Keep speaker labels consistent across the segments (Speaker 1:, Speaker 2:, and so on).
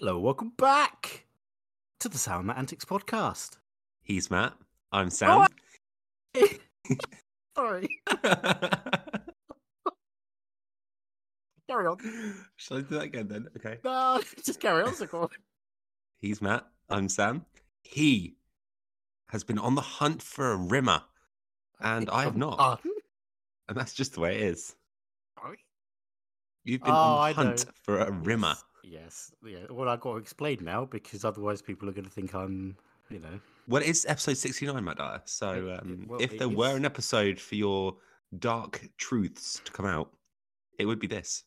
Speaker 1: Hello, welcome back to the Sour Matt Antics podcast.
Speaker 2: He's Matt. I'm Sam.
Speaker 1: Sorry, carry on.
Speaker 2: Shall I do that again then? Okay.
Speaker 1: No, just carry on, Sakura.
Speaker 2: He's Matt. I'm Sam. He has been on the hunt for a rimmer, and I have not.
Speaker 1: Ah,
Speaker 2: And that's just the way it is.
Speaker 1: sorry.
Speaker 2: You've been
Speaker 1: Oh,
Speaker 2: on
Speaker 1: I
Speaker 2: the hunt
Speaker 1: know.
Speaker 2: for a rimmer.
Speaker 1: Yes. Yeah. Well, I've got to explain now because otherwise people are going to think I'm, you know.
Speaker 2: Well, it's episode 69, Matt Dyer. So um,
Speaker 1: well,
Speaker 2: if there were an episode for your dark truths to come out, it would be this.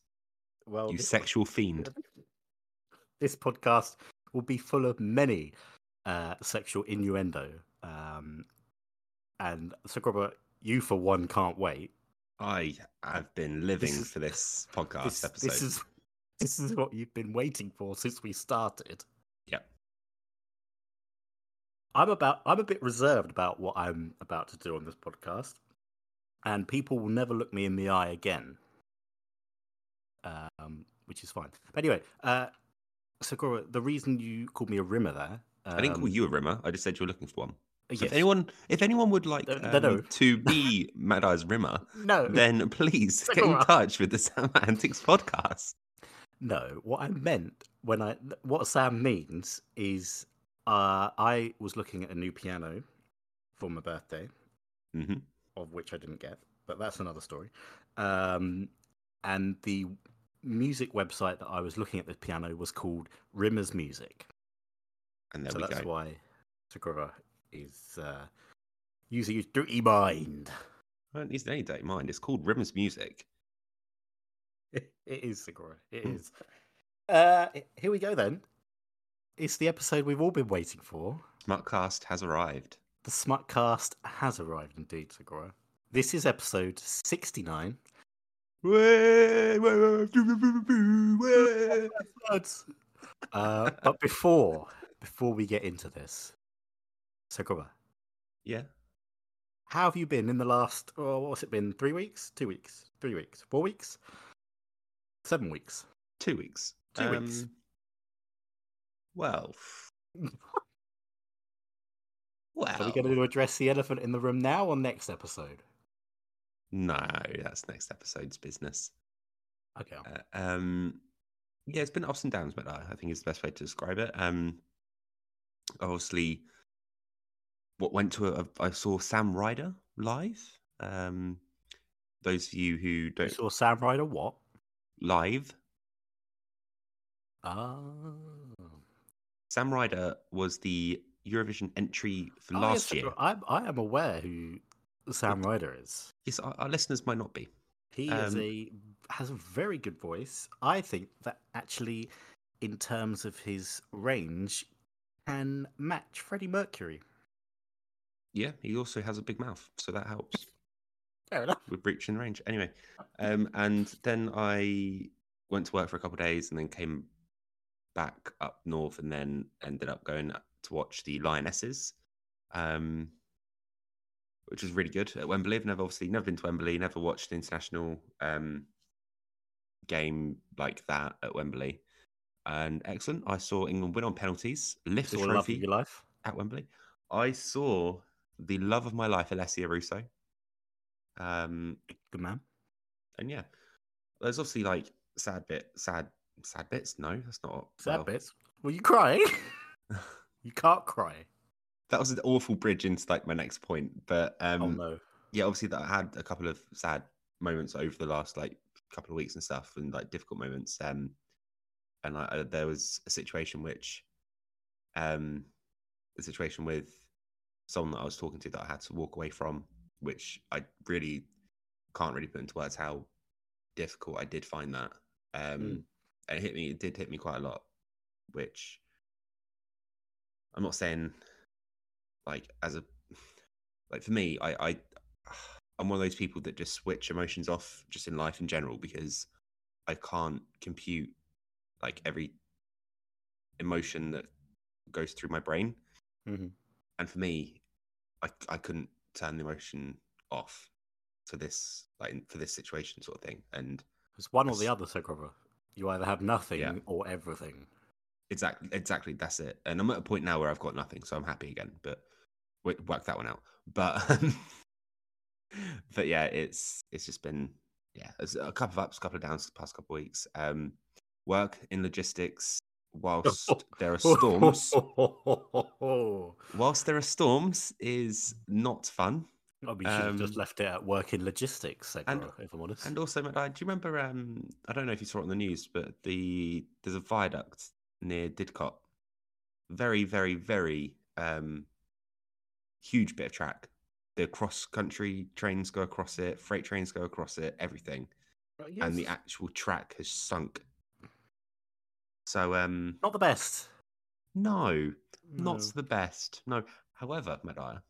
Speaker 1: Well,
Speaker 2: you
Speaker 1: this-
Speaker 2: sexual fiend.
Speaker 1: This podcast will be full of many uh, sexual innuendo. Um, and Sakura, you for one can't wait.
Speaker 2: I have been living
Speaker 1: is-
Speaker 2: for this podcast
Speaker 1: This,
Speaker 2: episode.
Speaker 1: this is this is what you've been waiting for since we started.
Speaker 2: Yep.
Speaker 1: I'm about I'm a bit reserved about what I'm about to do on this podcast, and people will never look me in the eye again. Um, which is fine. But anyway, uh, Sakura, the reason you called me a rimmer there,
Speaker 2: I didn't call
Speaker 1: um,
Speaker 2: you a rimmer. I just said you were looking for one. So
Speaker 1: yes.
Speaker 2: if anyone, if anyone would like
Speaker 1: No,
Speaker 2: um,
Speaker 1: no, no.
Speaker 2: to be Mad Eye's rimmer,
Speaker 1: no,
Speaker 2: then please get in touch with the Sam Antics podcast.
Speaker 1: No, what I meant when I what Sam means is uh, I was looking at a new piano for my birthday,
Speaker 2: hmm
Speaker 1: of which I didn't get, but that's another story. Um, and the music website that I was looking at the piano was called Rimmer's Music.
Speaker 2: And there
Speaker 1: so that's
Speaker 2: go.
Speaker 1: why Sakura is uh, using his dirty mind.
Speaker 2: Well, it needs any day mind. It's called Rimmer's Music.
Speaker 1: it is Sakura. It
Speaker 2: Hmm.
Speaker 1: Uh, here we go then. It's the episode we've all been waiting for.
Speaker 2: Smutcast has arrived.
Speaker 1: The Smutcast has arrived indeed, Sakura. This is episode 69. Uh, but before before we get into this, Sakura,
Speaker 2: Yeah,
Speaker 1: how have you been in the last, oh, what's it been? Three weeks? Two weeks? Three weeks? Four weeks? Seven weeks?
Speaker 2: two weeks.
Speaker 1: Two weeks.
Speaker 2: Um, Well, well.
Speaker 1: Are we going to address the elephant in the room now or next episode?
Speaker 2: No, that's next episode's business.
Speaker 1: Okay.
Speaker 2: Uh, um, yeah, it's been ups and downs, but I think is the best way to describe it. Um, obviously, what went to a, I saw Sam Ryder live. Um, those of you who don't
Speaker 1: saw Sam Ryder what?
Speaker 2: Live,
Speaker 1: Ah.
Speaker 2: Sam Ryder was the Eurovision entry for
Speaker 1: Oh,
Speaker 2: last
Speaker 1: yes,
Speaker 2: year.
Speaker 1: I, I am aware who Sam Ryder is.
Speaker 2: Yes, our, our listeners might not be.
Speaker 1: He is
Speaker 2: Um,
Speaker 1: a has a very good voice. I think that actually, in terms of his range, can match Freddie Mercury.
Speaker 2: Yeah, he also has a big mouth, so that helps.
Speaker 1: Fair enough.
Speaker 2: with reaching range. Anyway, um, and then I went to work for a couple of days, and then came back up north, and then ended up going to watch the Lionesses, um, which was really good at Wembley. I've never obviously never been to Wembley, never watched an international um, game like that at Wembley, and excellent. I saw England win on penalties, lift the
Speaker 1: Saw love of
Speaker 2: trophy
Speaker 1: your life.
Speaker 2: at Wembley. I saw the love of my life, Alessia Russo. Um,
Speaker 1: Good man.
Speaker 2: and yeah, there's obviously like sad bit, sad, sad bits. No, that's not
Speaker 1: Sad
Speaker 2: well,
Speaker 1: bits. Were you crying? you can't cry.
Speaker 2: That was an awful bridge into like my next point. But um,
Speaker 1: oh no.
Speaker 2: yeah, obviously that I had a couple of sad moments over the last like couple of weeks and stuff, and like difficult moments. Um, and like, uh, there was a situation which, um, a situation with someone that I was talking to that I had to walk away from, which I really can't really put into words how difficult I did find that. Um,
Speaker 1: Mm.
Speaker 2: and it hit me. It did hit me quite a lot, which I'm not saying like as a like for me, I I I'm one of those people that just switch emotions off just in life in general because I can't compute like every emotion that goes through my brain.
Speaker 1: Mhm.
Speaker 2: And for me, I I couldn't turn the emotion off for this like for this situation sort of thing. And
Speaker 1: It's one or the other, Sakura. You either have nothing
Speaker 2: Yeah.
Speaker 1: or everything.
Speaker 2: Exactly, exactly. That's it. And I'm at a point now where I've got nothing, so I'm happy again. But wait, work that one out. But um, but yeah, it's it's just been yeah, a couple of ups, couple of downs the past couple of weeks. Um, work in logistics whilst there are storms. whilst there are storms is not fun.
Speaker 1: Oh, we should have just
Speaker 2: Um,
Speaker 1: left it at work in logistics,
Speaker 2: and-
Speaker 1: if I'm honest.
Speaker 2: And also, Matt, I- do you remember? Um, I don't know if you saw it on the news, but the there's a viaduct near Didcot. Very, very, very um, huge bit of track. The cross country trains go across it, freight trains go across it, everything, and the actual track has sunk. So, um,
Speaker 1: not the best.
Speaker 2: no, not the best. No. However, Medaya,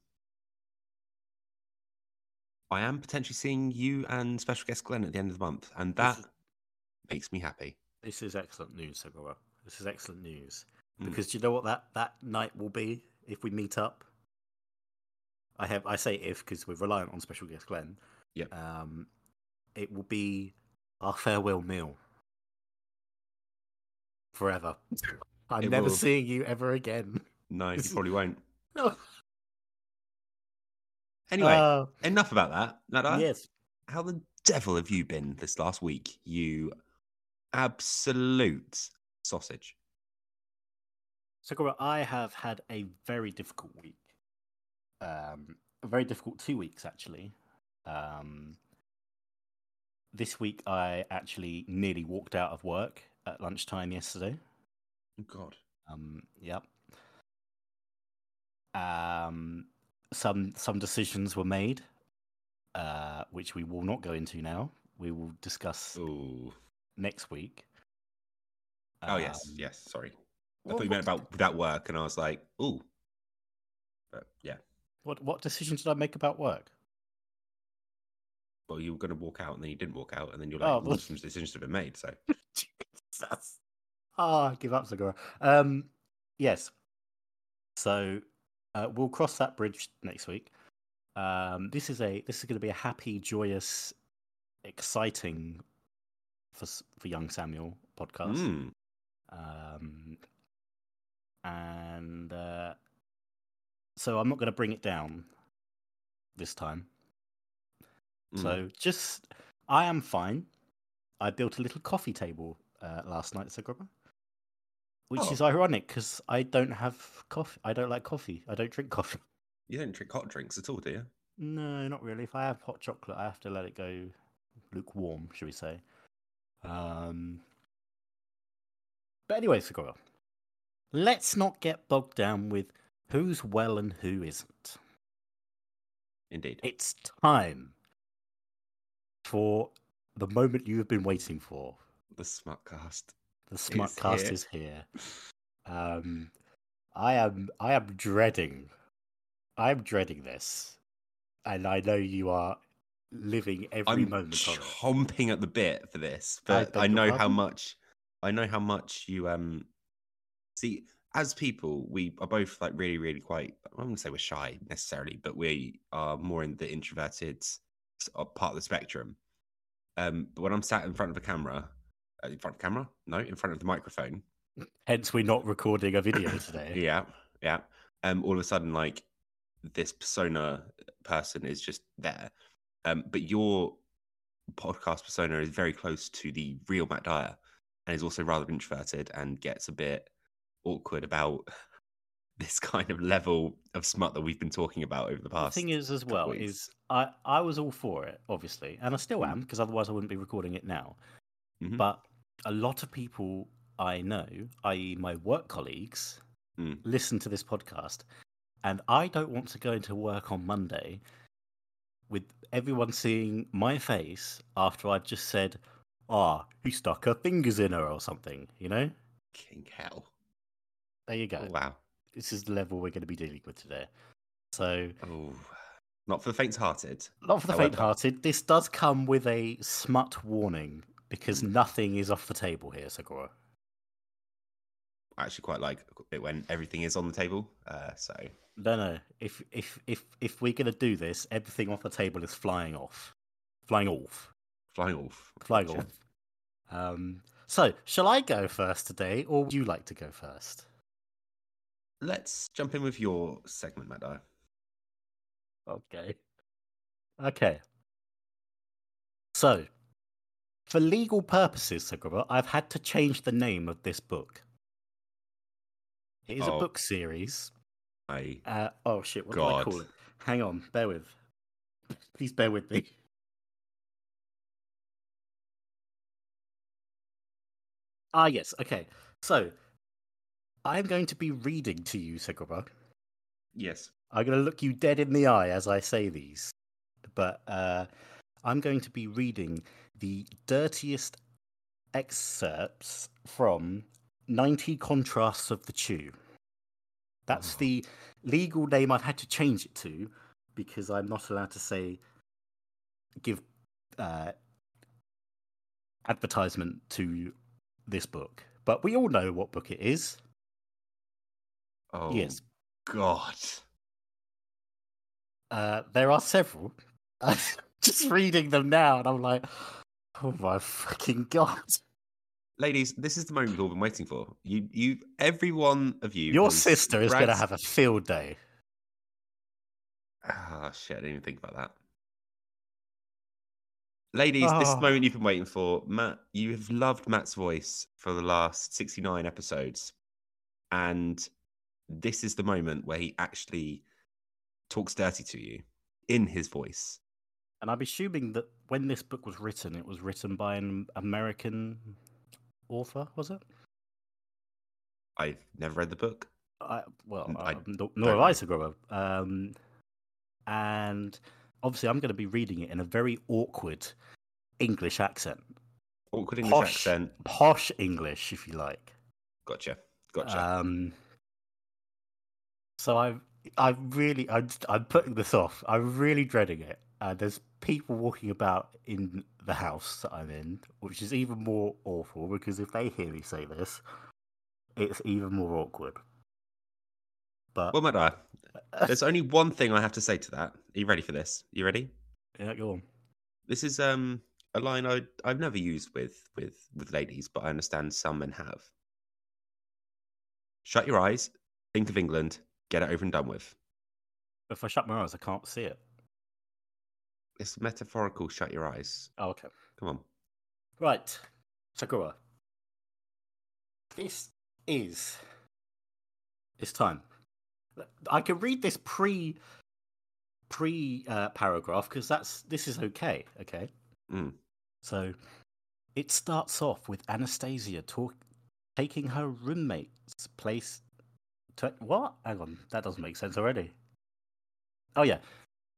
Speaker 2: I am potentially seeing you and special guest Glenn at the end of the month, and
Speaker 1: This
Speaker 2: that
Speaker 1: is-
Speaker 2: makes me happy.
Speaker 1: This is excellent news, Segura. This is excellent news.
Speaker 2: Mm.
Speaker 1: Because do you know what that, that night will be if we meet up? I have I say if because we're reliant on special guest Glenn.
Speaker 2: Yep.
Speaker 1: Um, it will be our farewell meal. Forever. I'm
Speaker 2: It
Speaker 1: never
Speaker 2: will.
Speaker 1: seeing you ever again.
Speaker 2: No, you probably won't.
Speaker 1: No.
Speaker 2: Anyway,
Speaker 1: Uh,
Speaker 2: enough about that. Nada,
Speaker 1: yes.
Speaker 2: how the devil have you been this last week? You absolute sausage.
Speaker 1: Sakura, I have had a very difficult week. Um, a very difficult two weeks, actually. Um, this week, I actually nearly walked out of work at lunchtime yesterday.
Speaker 2: God.
Speaker 1: Um, yep. Um, some some decisions were made, uh, which we will not go into now. We will discuss
Speaker 2: Ooh.
Speaker 1: next week.
Speaker 2: Oh, yes.
Speaker 1: Um,
Speaker 2: Yes. Sorry. I
Speaker 1: what-
Speaker 2: thought you meant about that work, and I was like, ooh. But yeah.
Speaker 1: What what decision did I make about work?
Speaker 2: Well, you were going to walk out, and then you didn't walk out, and then you're like,
Speaker 1: Oh,
Speaker 2: oh,
Speaker 1: well-
Speaker 2: some decisions have been made. So,
Speaker 1: Jesus. Ah, I give up, Segura. Um, yes. So uh, we'll cross that bridge next week. Um, this is a this is going to be a happy, joyous, exciting for for young Samuel podcast.
Speaker 2: Mm.
Speaker 1: Um, and uh, so I'm not going to bring it down this time.
Speaker 2: Mm.
Speaker 1: So just, I am fine. I built a little coffee table uh, last night, Sagraba, which
Speaker 2: Oh.
Speaker 1: is ironic because I don't have coffee. I don't like coffee. I don't drink coffee.
Speaker 2: you don't drink hot drinks at all, do you?
Speaker 1: No, not really. If I have hot chocolate, I have to let it go lukewarm, should we say? Um. But anyway, Segura, let's not get bogged down with who's well and who isn't.
Speaker 2: Indeed.
Speaker 1: It's time for the moment you have been waiting for.
Speaker 2: The Smutcast.
Speaker 1: The
Speaker 2: It's
Speaker 1: Smartcast
Speaker 2: here.
Speaker 1: is here. Um, I am. I am dreading. I am dreading this, and I know you are living every
Speaker 2: I'm
Speaker 1: moment of it.
Speaker 2: chomping at the bit for this, but
Speaker 1: beg
Speaker 2: I, know how much I know how much you um see as people we are both like really really quite I wouldn't say we're shy necessarily, but we are more in the introverted uh, part of the spectrum. Um, but when I'm sat in front of a camera, in front of the camera, no, in front of the microphone,
Speaker 1: Hence, we're not recording a video today.
Speaker 2: yeah, yeah. Um, all of a sudden, like this persona person is just there. Um, but your podcast persona is very close to the real Matt Dyer, and is also rather introverted and gets a bit awkward about this kind of level of smut that we've been talking about over the
Speaker 1: The
Speaker 2: past.
Speaker 1: thing is, as well,
Speaker 2: weeks.
Speaker 1: is I I was all for it, obviously, and I still
Speaker 2: Mm.
Speaker 1: am because otherwise I wouldn't be recording it now.
Speaker 2: Mhm.
Speaker 1: But a lot of people I know, i.e., my work colleagues,
Speaker 2: Mm.
Speaker 1: listen to this podcast, and I don't want to go into work on Monday with everyone seeing my face after I just said, "Ah, he stuck her fingers in her" or something. You know?
Speaker 2: King hell!
Speaker 1: There you go.
Speaker 2: Oh, wow.
Speaker 1: This is the level we're going to be dealing with today. So,
Speaker 2: Oh, not for the faint-hearted.
Speaker 1: not for the
Speaker 2: However-
Speaker 1: faint-hearted. This does come with a smut warning because nothing is off the table here, Sakura.
Speaker 2: I actually quite like it when everything is on the table. Uh, so
Speaker 1: No, no. If if if if we're gonna do this, everything off the table is flying off, flying off,
Speaker 2: flying off,
Speaker 1: flying off. Um. So, shall I go first today, or would you like to go first?
Speaker 2: Let's jump in with your segment, Madai.
Speaker 1: Okay. Okay. So, for legal purposes, Sagura, I've had to change the name of this book. It is
Speaker 2: Oh.
Speaker 1: a book series.
Speaker 2: I
Speaker 1: Uh, oh shit! What do I call it? Hang on, bear with. Please bear with me. Ah, yes. Okay. So, I'm going to be reading to you, Sagura.
Speaker 2: yes.
Speaker 1: I'm going to look you dead in the eye as I say these, but uh, I'm going to be reading the dirtiest excerpts from 90 Contrasts of the Choo. That's
Speaker 2: Oh.
Speaker 1: the legal name I've had to change it to because I'm not allowed to say give uh, advertisement to this book. But we all know what book it is.
Speaker 2: Oh
Speaker 1: Yes.
Speaker 2: God.
Speaker 1: Uh, there are several. I'm just reading them now, and I'm like, oh my fucking god!
Speaker 2: Ladies, this is the moment we've all been waiting for. You, you, every one of you.
Speaker 1: Your sister is going to have a field day.
Speaker 2: Ah, shit! I didn't even think about that. Ladies, this is the
Speaker 1: Ah.
Speaker 2: moment you've been waiting for. Matt, you have loved Matt's voice for the last 69 episodes. And this is the moment where he actually talks dirty to you in his voice.
Speaker 1: And I'm assuming that when this book was written, it was written by an American author, was it?
Speaker 2: I've never read the book.
Speaker 1: I, well,
Speaker 2: I
Speaker 1: uh, nor, have. I, Sagura. Um, and obviously, I'm going to be reading it in a very awkward English accent,
Speaker 2: Awkward English
Speaker 1: Posh.
Speaker 2: accent.
Speaker 1: posh English, if you like.
Speaker 2: Gotcha. Gotcha.
Speaker 1: Um, so I, I really, I'm, I'm putting this off. I'm really dreading it. Uh, there's people walking about in the house that I'm in, which is even more awful because if they hear me say this, it's even more awkward. But
Speaker 2: well, Matt, I- there's only one thing I have to say to that. Are you ready for this? You ready?
Speaker 1: yeah, go on.
Speaker 2: This is um a line I I've never used with with with ladies, but I understand some men have. Shut your eyes, think of England, get it over and done with.
Speaker 1: If I shut my eyes, I can't see it.
Speaker 2: It's metaphorical. Shut your eyes.
Speaker 1: Oh, okay.
Speaker 2: Come on.
Speaker 1: Right, Sakura. This is. It's time. I can read this pre pre uh, paragraph because that's this is okay. Okay.
Speaker 2: Mm.
Speaker 1: So it starts off with Anastasia talk, taking her roommate's place. To, what? Hang on, that doesn't make sense already. Oh yeah,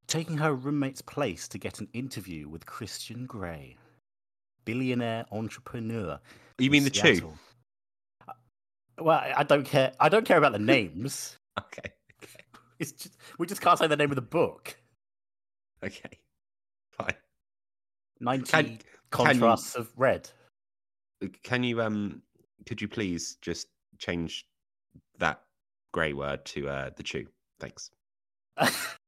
Speaker 1: taking her roommate's place to get an interview with Christian Grey, billionaire entrepreneur.
Speaker 2: You mean the Choo?
Speaker 1: Seattle. Uh, Well, I don't care. I don't care about the names.
Speaker 2: Okay. Okay.
Speaker 1: It's just we just can't say the name of the book.
Speaker 2: Okay. Fine.
Speaker 1: Ninety
Speaker 2: Can- can
Speaker 1: contrasts of red.
Speaker 2: Can you um could you please just change that grey word to uh the Choo? Thanks.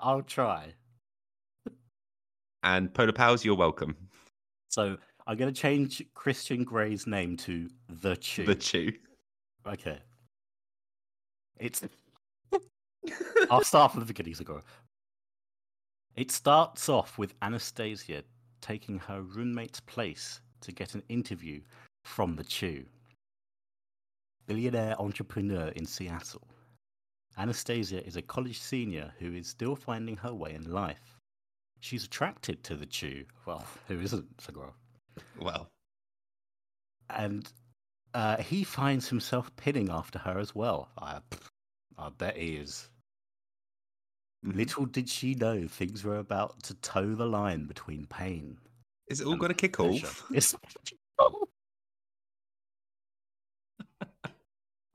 Speaker 1: I'll try.
Speaker 2: And Polar Pals, you're welcome.
Speaker 1: So I'm going to change Christian Grey's name to the Choo.
Speaker 2: The Choo.
Speaker 1: Okay. It's. I'll start from the beginning, Sagora. It starts off with Anastasia taking her roommate's place to get an interview from the Choo. Billionaire entrepreneur in Seattle. Anastasia is a college senior who is still finding her way in life. She's attracted to the Choo. Well, who isn't, Sagora?
Speaker 2: Well,
Speaker 1: and uh, he finds himself pinning after her as well. I, I bet he is. Little did she know things were about to toe the line between pain.
Speaker 2: is it all gonna kick off?
Speaker 1: It's...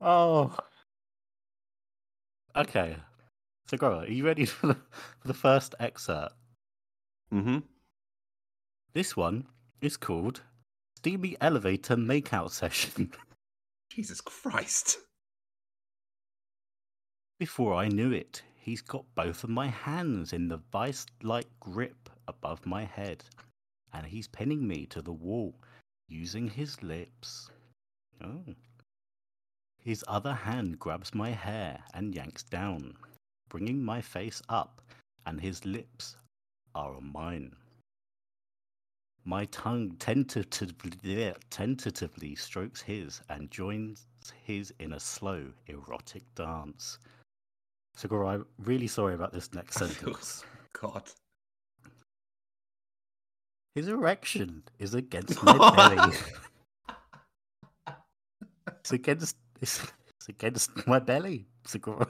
Speaker 1: oh. Okay. So, Goro, are you ready for the, for the first excerpt?
Speaker 2: Mm-hmm.
Speaker 1: This one is called Steamy Elevator Makeout Session.
Speaker 2: Jesus Christ.
Speaker 1: Before I knew it, he's got both of my hands in the vice like grip above my head, and he's pinning me to the wall using his lips. Oh. His other hand grabs my hair and yanks down, bringing my face up, and his lips are on mine. My tongue tentatively, tentatively strokes his and joins his in a slow, erotic dance. Segura, I'm really sorry about this next oh, sentence.
Speaker 2: God.
Speaker 1: His erection is against my belly. it's against it's, it's against my belly, Segura.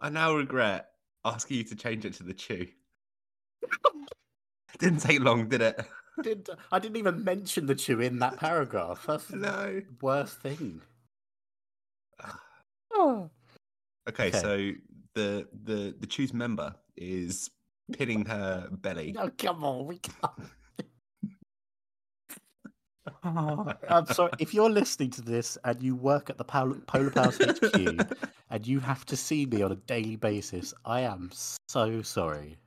Speaker 2: I now regret asking you to change it to the Choo. Didn't take long, did it?
Speaker 1: Did, I didn't even mention the Choo in that paragraph. That's the
Speaker 2: No.
Speaker 1: worst thing. Oh.
Speaker 2: Okay,
Speaker 1: Okay.
Speaker 2: so the the the Choo's member is pinning her belly.
Speaker 1: No, come on, we can't. Oh, I'm sorry. If you're listening to this and you work at the Pol- Polar Pals HQ and you have to see me on a daily basis, I am so sorry.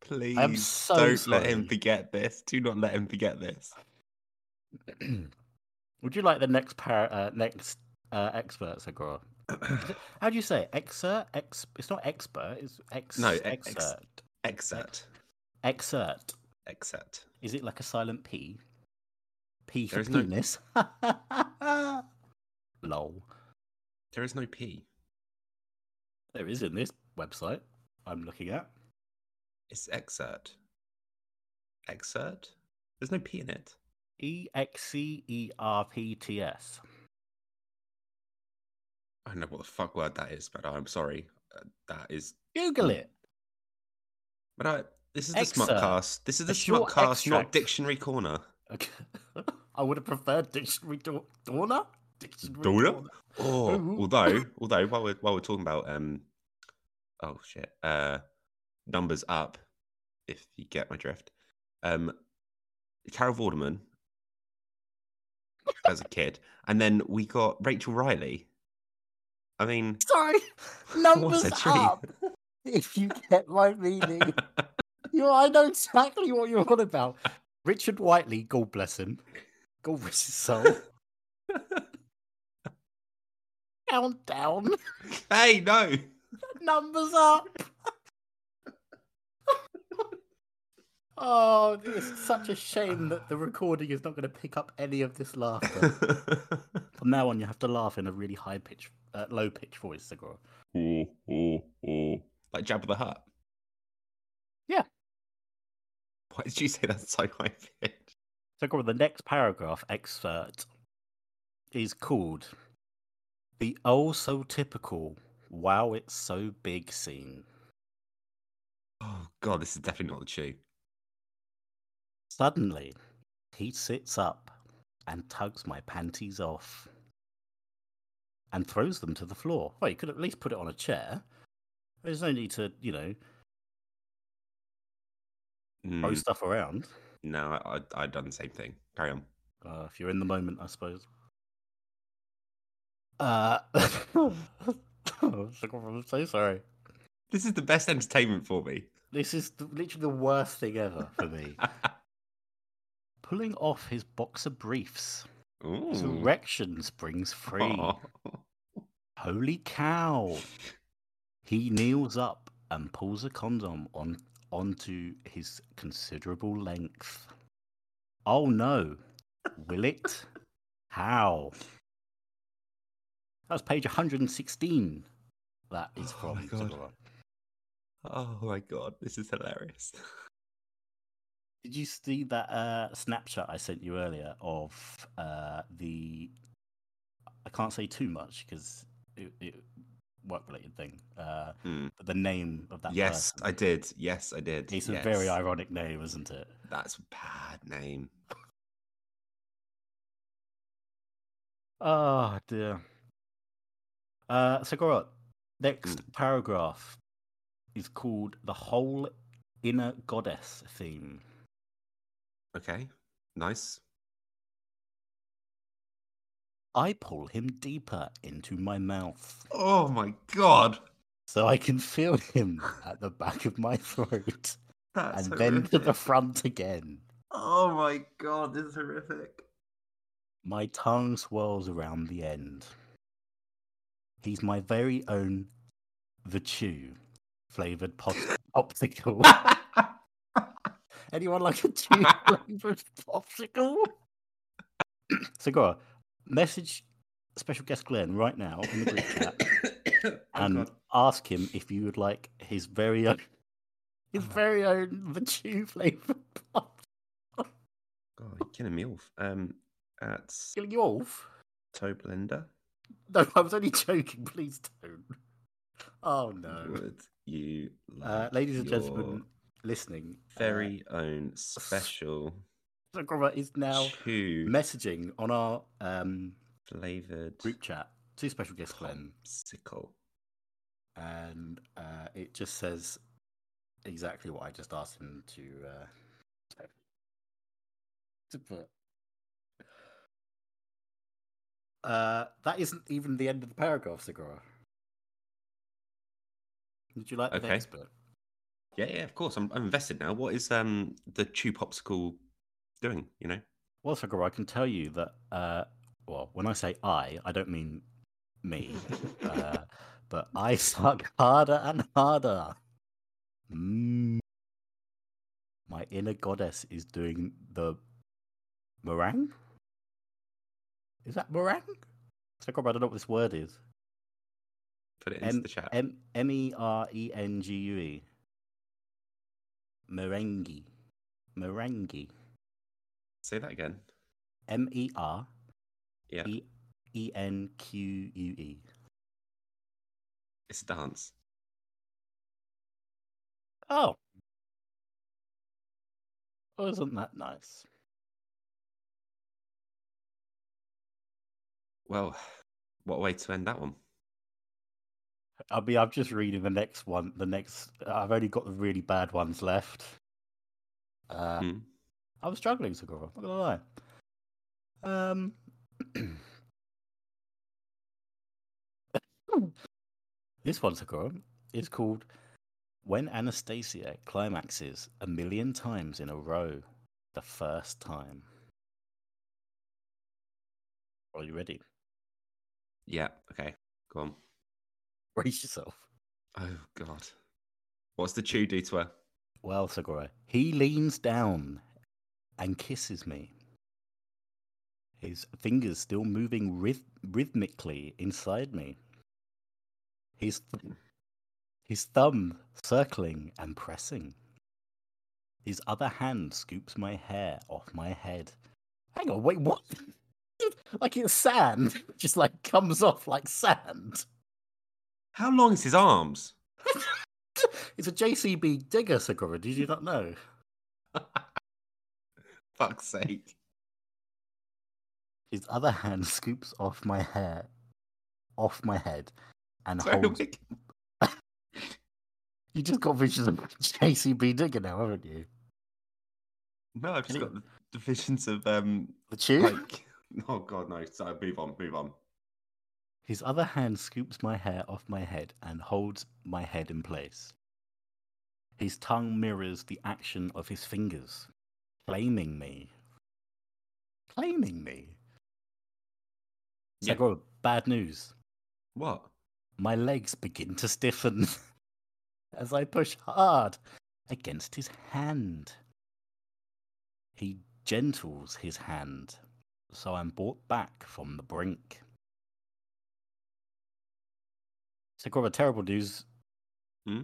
Speaker 2: Please
Speaker 1: so
Speaker 2: don't let him forget this. Do not let him forget this.
Speaker 1: Would you like the next par- uh, next uh, expert, Segura? How do you say it? excerpt? Ex- it's not expert. It's ex-
Speaker 2: No, ex-
Speaker 1: excerpt.
Speaker 2: Excerpt.
Speaker 1: Excerpt.
Speaker 2: Excerpt.
Speaker 1: Is it like a silent P? P for
Speaker 2: There is no-
Speaker 1: penis. Lol.
Speaker 2: There is no P.
Speaker 1: There is in this website I'm looking at.
Speaker 2: It's excerpt. Excerpt? There's no P in it.
Speaker 1: E X C E R P T S.
Speaker 2: I don't know what the fuck word that is, but I'm sorry. Uh, that is.
Speaker 1: Google it.
Speaker 2: But I. This is the
Speaker 1: Excerpt.
Speaker 2: Smutcast. This is the Smutcast, not. Dictionary Corner.
Speaker 1: Okay. I would have preferred dictionary do- Dorner. Dictionary
Speaker 2: Dorner?
Speaker 1: Dorner.
Speaker 2: Oh, although, although while we're while we're talking about um, oh shit, uh, numbers up, if you get my drift. Um, Carol Vorderman as a kid, and then we got Rachel Riley. I mean,
Speaker 1: Sorry, numbers up. If you get my meaning, you I know exactly what you're on about. Richard Whiteley, God bless him, God rest his soul. Countdown,
Speaker 2: hey, no,
Speaker 1: numbers up. oh, it's such a shame that the recording is not going to pick up any of this laughter. From now on, you have to laugh in a really high pitch, uh, low pitch voice, Segura.
Speaker 2: ooh, ooh, ooh. like Jabba the Hutt.
Speaker 1: Yeah.
Speaker 2: Why did you say that so high pitch?
Speaker 1: So, the next paragraph excerpt is called The Oh So Typical Wow It's So Big Scene.
Speaker 2: Oh god, this is definitely not the Choo.
Speaker 1: Suddenly, he sits up and tugs my panties off and throws them to the floor. Well, you could at least put it on a chair. There's no need to, you know, throw
Speaker 2: Mm,
Speaker 1: stuff around.
Speaker 2: no, I, I I'd done the same thing. Carry on.
Speaker 1: Uh, if you're in the moment, I suppose. Uh, I'm so sorry.
Speaker 2: This is the best entertainment for me.
Speaker 1: This is literally the worst thing ever for me. Pulling off his boxer briefs, his
Speaker 2: Ooh.
Speaker 1: erection springs free. Holy cow! He kneels up and pulls a condom on onto his considerable length. Oh no! Will it? How? That's page 116. That is
Speaker 2: Oh my
Speaker 1: from.
Speaker 2: God. Oh my god, this is hilarious.
Speaker 1: Did you see that uh, snapshot I sent you earlier of uh, the? I can't say too much because it, it work related thing. Uh, but the name of that.
Speaker 2: Yes,
Speaker 1: person.
Speaker 2: I did. Yes, I did.
Speaker 1: It's a very ironic name, isn't it?
Speaker 2: That's a bad name.
Speaker 1: Oh dear. Uh, so go on. Next
Speaker 2: Mm.
Speaker 1: paragraph is called the whole inner goddess theme.
Speaker 2: Okay, nice.
Speaker 1: I pull him deeper into my mouth
Speaker 2: Oh my god,
Speaker 1: so I can feel him at the back of my throat
Speaker 2: that's
Speaker 1: and then to the front again.
Speaker 2: Oh my god, this is horrific.
Speaker 1: My tongue swirls around the end. He's my very own the Choo flavored pop- popsicle. Anyone like a Choo flavored popsicle? Segura, message special guest Glenn right now in the group chat
Speaker 2: Oh,
Speaker 1: and
Speaker 2: God.
Speaker 1: ask him if you would like his very own his
Speaker 2: Oh.
Speaker 1: very own the Choo flavored pop.
Speaker 2: God, you're killing me off. Um, at
Speaker 1: Killing you off?
Speaker 2: Toe Blender,
Speaker 1: No, I was only joking. Please don't. Oh no.
Speaker 2: would you like
Speaker 1: Uh, ladies and gentlemen listening, uh,
Speaker 2: very own special
Speaker 1: Segura is now
Speaker 2: Choo
Speaker 1: messaging on our um,
Speaker 2: flavored
Speaker 1: group chat to special guest Glenn,
Speaker 2: popsicle?
Speaker 1: and uh, it just says exactly what I just asked him to uh, to put. Uh, that isn't even the end of the paragraph, Segura. Did you like the
Speaker 2: Okay.
Speaker 1: next bit?
Speaker 2: Yeah, yeah, of course. I'm, I'm invested now. What is um the Choo popsicle doing? You know,
Speaker 1: Well, Segura, I can tell you that. Uh, well, when I say I, I don't mean me, uh, but I suck harder and harder. Mm. My inner goddess is doing the meringue. Is that meringue? Segura, I don't know what this word is.
Speaker 2: put it into
Speaker 1: M
Speaker 2: the chat.
Speaker 1: M M E R E N G U E. Merengue. Merengue.
Speaker 2: Say that again.
Speaker 1: M E R
Speaker 2: Yeah,
Speaker 1: E E N Q U E.
Speaker 2: it's a dance.
Speaker 1: Oh. Wasn't that nice?
Speaker 2: Well, what a way to end that one.
Speaker 1: I mean, I'm just reading the next one. The next, I've only got the really bad ones left. Uh,
Speaker 2: Hmm.
Speaker 1: I'm struggling, Segura. I'm not gonna lie. Um, this one, Segura, is called "When Anastasia Climaxes a Million Times in a Row, the First Time." Are you ready?
Speaker 2: Yeah. Okay. Go on.
Speaker 1: Brace yourself.
Speaker 2: Oh God. What's the Choo do to her?
Speaker 1: Well, Segura, he leans down and kisses me. His fingers still moving ryth- rhythmically inside me. His, th- his thumb circling and pressing. His other hand scoops my hair off my head. Hang on, wait, what? like it's sand, just like comes off like sand.
Speaker 2: How long is his arms?
Speaker 1: it's a JCB digger, Segura. Did you not know?
Speaker 2: Fuck's sake.
Speaker 1: His other hand scoops off my hair, off my head, and
Speaker 2: So
Speaker 1: holds. You just got visions of JCB digger now, haven't you?
Speaker 2: No, I've just got the, visions of um
Speaker 1: The Choo.
Speaker 2: like oh god no. So move on, move on.
Speaker 1: His other hand scoops my hair off my head and holds my head in place. His tongue mirrors the action of his fingers, claiming me. Claiming me.
Speaker 2: Yeah.
Speaker 1: Bad news.
Speaker 2: What?
Speaker 1: My legs begin to stiffen as I push hard against his hand. He gentles his hand, so I'm brought back from the brink. Segura, terrible news.
Speaker 2: Hmm?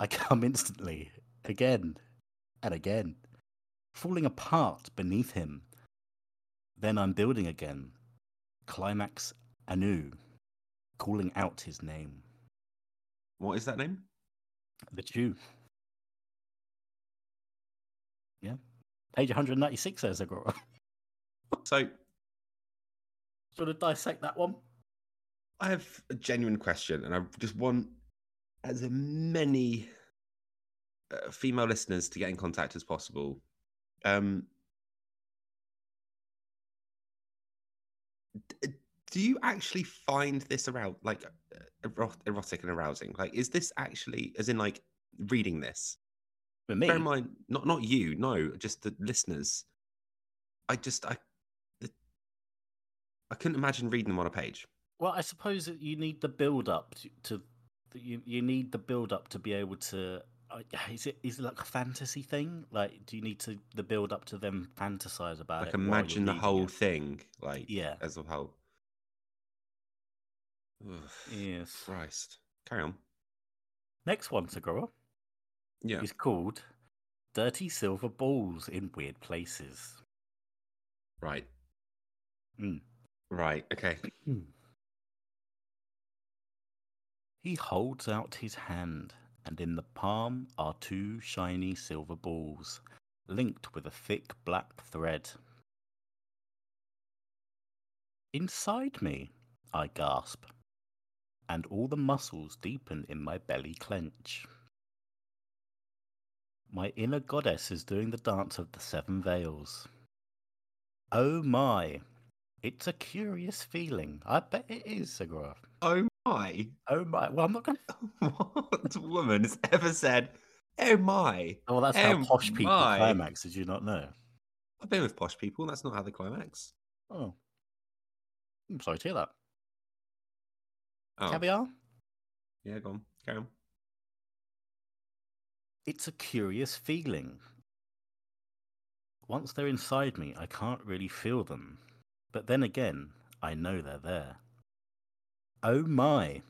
Speaker 1: I come instantly, again and again, falling apart beneath him. Then I'm building again. Climax anew, calling out his name.
Speaker 2: What is that name?
Speaker 1: The Jew. Yeah. Page 196 says Agora.
Speaker 2: So
Speaker 1: Do you want to dissect that one?
Speaker 2: I have a genuine question, and I just want as many uh, female listeners to get in contact as possible. Um, do you actually find this around like uh, erotic and arousing? Like, is this actually, as in, like reading this?
Speaker 1: For me,
Speaker 2: Bear in mind, not not you, no, just the listeners. I just I I couldn't imagine reading them on a page.
Speaker 1: Well, I suppose that you need the build up to, to you you need the build up to be able to. Uh, is it is it like a fantasy thing? Like, do you need to the build up to them fantasize about
Speaker 2: Like
Speaker 1: it? you're
Speaker 2: imagine the whole
Speaker 1: it?
Speaker 2: thing, like
Speaker 1: Yeah.
Speaker 2: as a whole. Ugh,
Speaker 1: Yes.
Speaker 2: Christ. Carry on.
Speaker 1: Next one, Segura,
Speaker 2: Yeah.
Speaker 1: is called "Dirty Silver Balls in Weird Places."
Speaker 2: Right.
Speaker 1: Mm.
Speaker 2: Right. Okay.
Speaker 1: He holds out his hand, and in the palm are two shiny silver balls, linked with a thick black thread. Inside me, I gasp, and all the muscles deepen in my belly clench. My inner goddess is doing the dance of the seven veils. Oh my, it's a curious feeling. I bet it is, Segura.
Speaker 2: Oh my.
Speaker 1: Oh my, well, I'm not going to
Speaker 2: what woman has ever said, oh my?
Speaker 1: Oh, well, that's how
Speaker 2: Oh
Speaker 1: posh people
Speaker 2: my.
Speaker 1: climax. Did you not know?
Speaker 2: I've been with posh people. That's not how they climax.
Speaker 1: Oh, I'm sorry to hear that.
Speaker 2: Oh.
Speaker 1: Caviar.
Speaker 2: Yeah, go on. Carry on.
Speaker 1: It's a curious feeling. Once they're inside me, I can't really feel them. But then again, I know they're there. Oh my!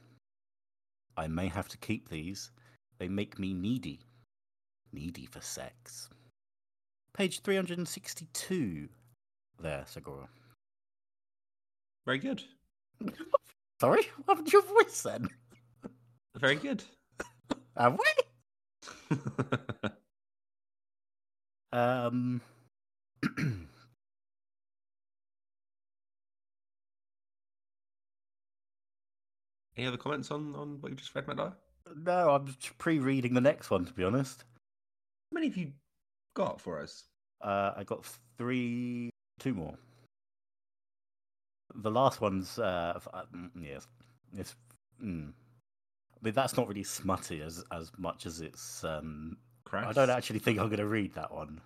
Speaker 1: I may have to keep these. They make me needy. Needy for sex. Page 362. There, Segura.
Speaker 2: Very good.
Speaker 1: Sorry? What happened your voice then?
Speaker 2: Very good.
Speaker 1: Have we? Um.
Speaker 2: Any other comments on, on what you just read, Matt?
Speaker 1: No, I'm pre-reading the next one to be honest.
Speaker 2: How many have you got for us?
Speaker 1: Uh, I got three, two more. The last one's, uh, uh, mm, yes, it's. Mm. I mean, that's not really smutty as as much as it's. Um,
Speaker 2: Crash?
Speaker 1: I don't actually think I'm going to read that one.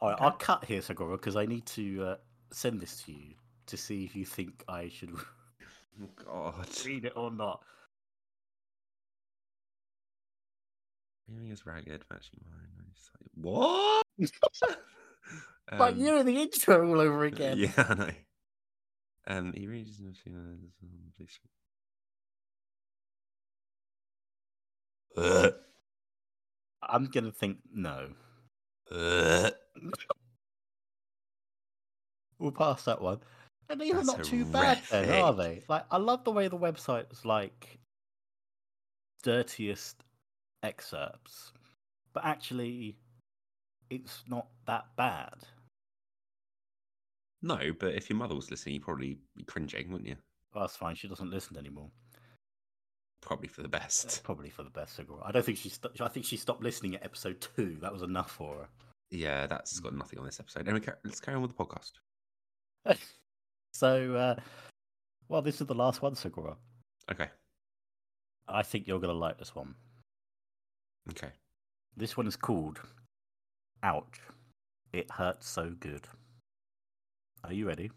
Speaker 1: All right,
Speaker 2: Okay.
Speaker 1: I'll cut here, Segura, because I need to uh, send this to you to see if you think I should
Speaker 2: Oh, God.
Speaker 1: read it or not.
Speaker 2: Hearing is ragged, matching mine. Like- What?
Speaker 1: like
Speaker 2: Um,
Speaker 1: you're in the intro all over again.
Speaker 2: Yeah, I know. Um, he reads. Please. Uh,
Speaker 1: I'm gonna think no.
Speaker 2: uh.
Speaker 1: We'll pass that one. And these are
Speaker 2: That's
Speaker 1: not too bad then, are they? Like I love the way the website website's like dirtiest excerpts. But actually it's not that bad.
Speaker 2: No, but if your mother was listening, you'd probably be cringing, wouldn't you?
Speaker 1: Well, that's fine. She doesn't listen anymore.
Speaker 2: Probably for the
Speaker 1: It's
Speaker 2: best.
Speaker 1: probably for the best. Cigarette. I don't think she. St- I think she stopped listening at episode two. That was enough for her.
Speaker 2: Yeah, that's got nothing on this episode. Anyway, let's carry on with the podcast.
Speaker 1: so, uh, well, this is the last one, Segura.
Speaker 2: Okay.
Speaker 1: I think you're gonna like this one.
Speaker 2: Okay.
Speaker 1: This one is called Ouch. It hurts so good. Are you ready?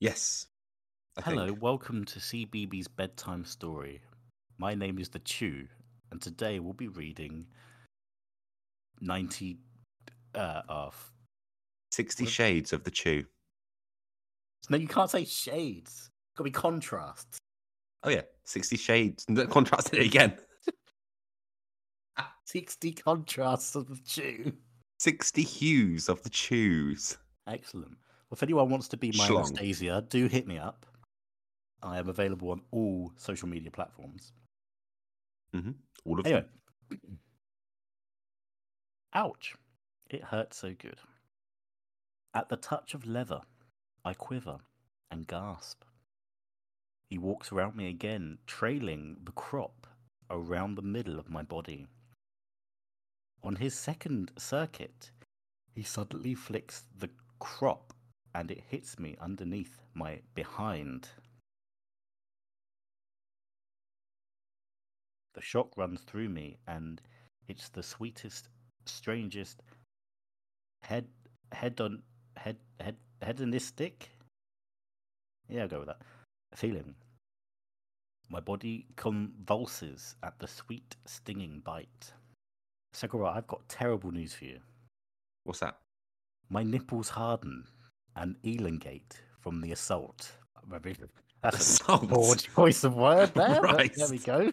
Speaker 2: Yes. I
Speaker 1: Hello,
Speaker 2: think.
Speaker 1: welcome to CBeebies bedtime story. My name is The Choo, and today we'll be reading 90 uh off.
Speaker 2: 60
Speaker 1: What?
Speaker 2: Shades of the Choo.
Speaker 1: No, you can't say shades. It's gotta be contrasts.
Speaker 2: Oh, yeah. 60 Shades. Contrasted it again.
Speaker 1: 60 contrasts of The Choo.
Speaker 2: 60 Hues of the Choos.
Speaker 1: Excellent. Well, if anyone wants to be my
Speaker 2: Schlong.
Speaker 1: Anastasia, do hit me up. I am available on all social media platforms. Mm-hmm.
Speaker 2: All of
Speaker 1: Anyway.
Speaker 2: them.
Speaker 1: Ouch. It hurts so good. At the touch of leather, I quiver and gasp. He walks around me again, trailing the crop around the middle of my body. On his second circuit, he suddenly flicks the crop and it hits me underneath my behind. The shock runs through me, and it's the sweetest, strangest head head on head head hedonistic. Yeah, I'll go with that. Feeling. My body convulses at the sweet stinging bite. Sakura, I've got terrible news for you.
Speaker 2: What's that?
Speaker 1: My nipples harden and elongate from the assault. Maybe that's
Speaker 2: Assault?
Speaker 1: a poor choice of word there. but there we go.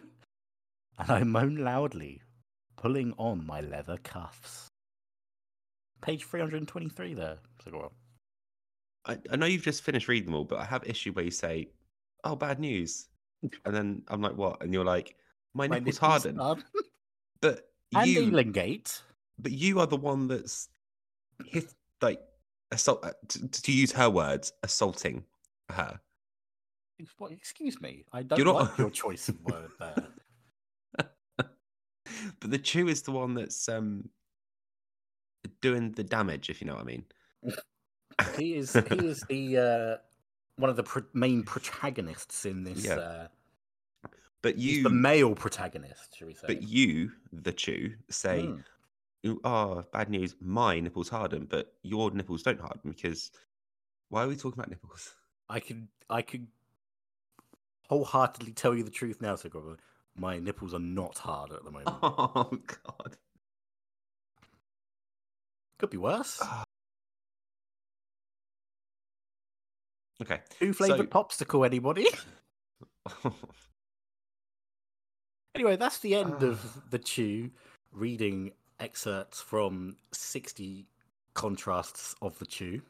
Speaker 1: And I moan loudly, pulling on my leather cuffs. Page 323 there, Sakura.
Speaker 2: I, I know you've just finished reading them all, but I have issue where you say, "Oh, bad news," and then I'm like, "What?" And you're like, "My,
Speaker 1: My
Speaker 2: nipples,
Speaker 1: nipples
Speaker 2: harden."
Speaker 1: harden.
Speaker 2: But
Speaker 1: And
Speaker 2: you,
Speaker 1: elongate.
Speaker 2: but you are the one that's hit, like assault. uh, To, to use her words, assaulting her.
Speaker 1: What- Excuse me, I don't
Speaker 2: You're not-
Speaker 1: like your choice of word there.
Speaker 2: but the Choo is the one that's um doing the damage, if you know what I mean.
Speaker 1: He is he is the uh, one of the pr- main protagonists in this.
Speaker 2: Yeah.
Speaker 1: Uh,
Speaker 2: But you,
Speaker 1: the male protagonist, shall we say?
Speaker 2: but you, the Choo, say,
Speaker 1: Mm.
Speaker 2: "Ooh, "Oh, bad news! My nipples harden, but your nipples don't harden because." Why are we talking about nipples?
Speaker 1: I could I could wholeheartedly tell you the truth now, Sigurd. My nipples are not hard at the moment.
Speaker 2: Oh God!
Speaker 1: Could be worse.
Speaker 2: Okay.
Speaker 1: Two flavored popsicle, anybody? Anyway, that's the end of
Speaker 2: Ah.
Speaker 1: the Choo reading excerpts from 60 contrasts of the Choo.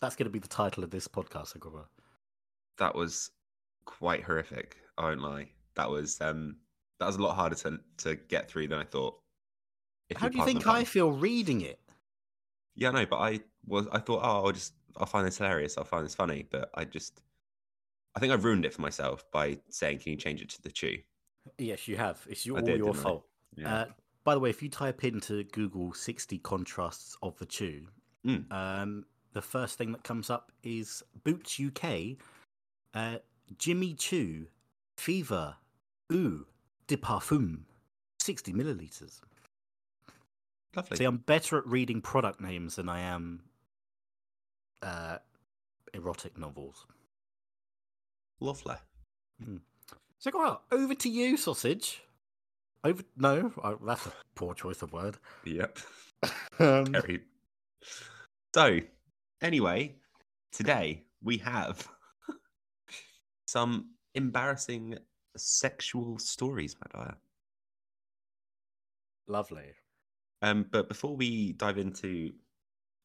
Speaker 1: That's going to be the title of this podcast, Agrabah.
Speaker 2: that was quite horrific. I won't lie. That was um that was a lot harder to to get through than I thought.
Speaker 1: How do you think I feel reading it?
Speaker 2: Yeah, no, but I was I thought, oh, I'll just I'll find this hilarious. I'll find this funny, but I just I think I've ruined it for myself by saying, "Can you change it to the Choo?"
Speaker 1: Yes, you have. It's your,
Speaker 2: I
Speaker 1: all your fault.
Speaker 2: Yeah.
Speaker 1: Uh, by the way, if you type into Google 60 contrasts of the Choo,
Speaker 2: Mm.
Speaker 1: um, the first thing that comes up is Boots UK, uh, Jimmy Choo, Fever, Eau, de Parfum, 60 milliliters.
Speaker 2: Lovely.
Speaker 1: See, I'm better at reading product names than I am uh, erotic novels.
Speaker 2: Lovely.
Speaker 1: So, well, over to you, sausage. Over, no, I, that's a poor choice of word.
Speaker 2: Yep.
Speaker 1: Um,
Speaker 2: Very. So, anyway, today we have some embarrassing sexual stories, Madaya.
Speaker 1: lovely.
Speaker 2: Um, but before we dive into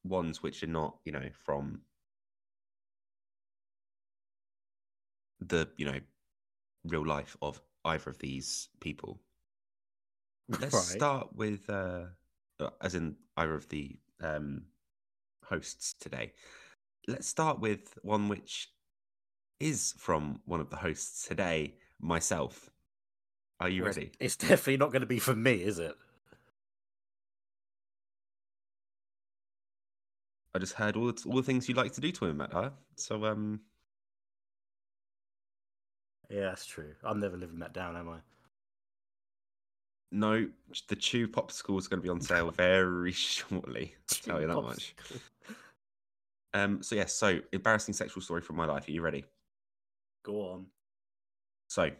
Speaker 2: ones which are not, you know, from the, you know, real life of either of these people, let's
Speaker 1: Right.
Speaker 2: start with, uh, uh, as in either of the um, hosts today. Let's start with one which is from one of the hosts today, myself. Are you
Speaker 1: Well,
Speaker 2: ready?
Speaker 1: It's definitely not going to be for me, is it?
Speaker 2: I just heard all the, all the things you like to do to him, Matt. Dyer. So, um,
Speaker 1: Yeah, that's true. I'm never living that down, am I?
Speaker 2: no, the Choo Popsicle is going to be on sale very shortly. I'll tell you that much. Um, so yes, so embarrassing sexual story from my life. Are you ready?
Speaker 1: Go on.
Speaker 2: So,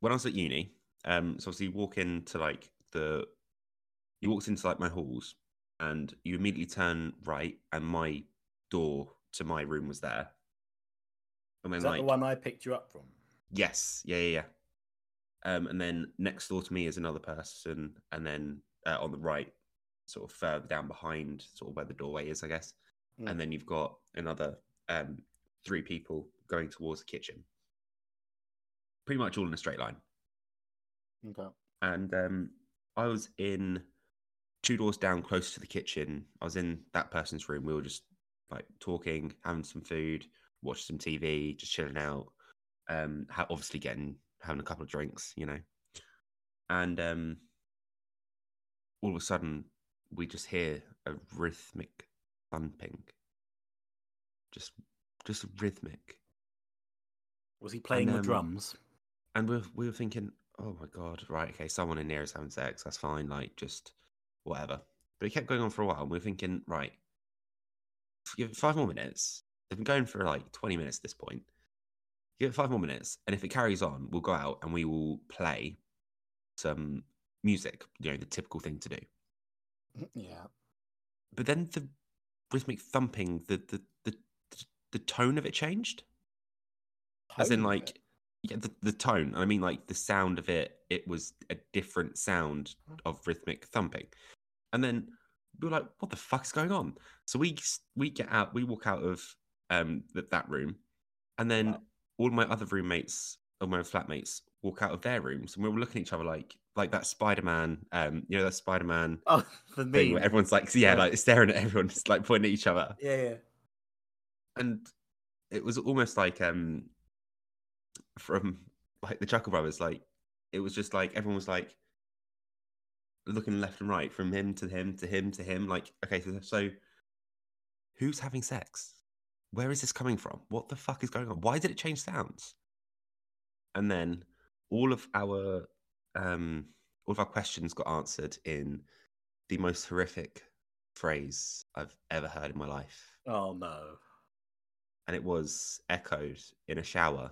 Speaker 2: when I was at uni, um, so obviously you walk into like the, you walked into like my halls, and you immediately turn right, and my door to my room was there. And then
Speaker 1: Is that
Speaker 2: like,
Speaker 1: the one I picked you up from?
Speaker 2: yes, yeah, yeah, yeah. Um, and then next door to me is another person, and then uh, on the right, sort of further down behind, sort of where the doorway is, I guess.
Speaker 1: Mm.
Speaker 2: And then you've got another um, three people going towards the kitchen. Pretty much all in a straight line.
Speaker 1: Okay.
Speaker 2: And um, I was in two doors down, close to the kitchen. I was in that person's room. We were just like talking, having some food, watching some TV, just chilling out. Um, ha- obviously getting having a couple of drinks, you know. And um, all of a sudden, we just hear a rhythmic thumping. Just, just rhythmic.
Speaker 1: Was he playing the
Speaker 2: um,
Speaker 1: drums?
Speaker 2: And we were, we were thinking, oh my god, right, okay, someone in there is having sex. That's fine, like just whatever. But it kept going on for a while, and we were thinking, right, give it five more minutes. They've been going for like 20 minutes at this point. Give it five more minutes, and if it carries on, we'll go out and we will play some music. You know, the typical thing to do.
Speaker 1: Yeah.
Speaker 2: But then the rhythmic thumping, the the the, the tone of it changed. As in, like,
Speaker 1: it.
Speaker 2: yeah, the, the tone. I mean, like the sound of it. It was a different sound of rhythmic thumping, and then we were like, "What the fuck is going on?" So we we get out, we walk out of um that that room, and then
Speaker 1: Yeah.
Speaker 2: all my other roommates, or my flatmates, walk out of their rooms, and we were looking at each other like like that Spider Man, um, you know, that Spider Man
Speaker 1: Oh,
Speaker 2: thing
Speaker 1: meme.
Speaker 2: where everyone's like, yeah,
Speaker 1: Yeah.
Speaker 2: like staring at everyone, just like pointing at each other,
Speaker 1: Yeah, yeah.
Speaker 2: and it was almost like um from like the Chuckle Brothers, like it was just like everyone was like looking left and right from him to him to him to him. Like, okay, so, so who's having sex? Where is this coming from? What the fuck is going on? Why did it change sounds? And then all of our um all of our questions got answered in the most horrific phrase I've ever heard in my life.
Speaker 1: Oh no.
Speaker 2: and it was echoed in a shower.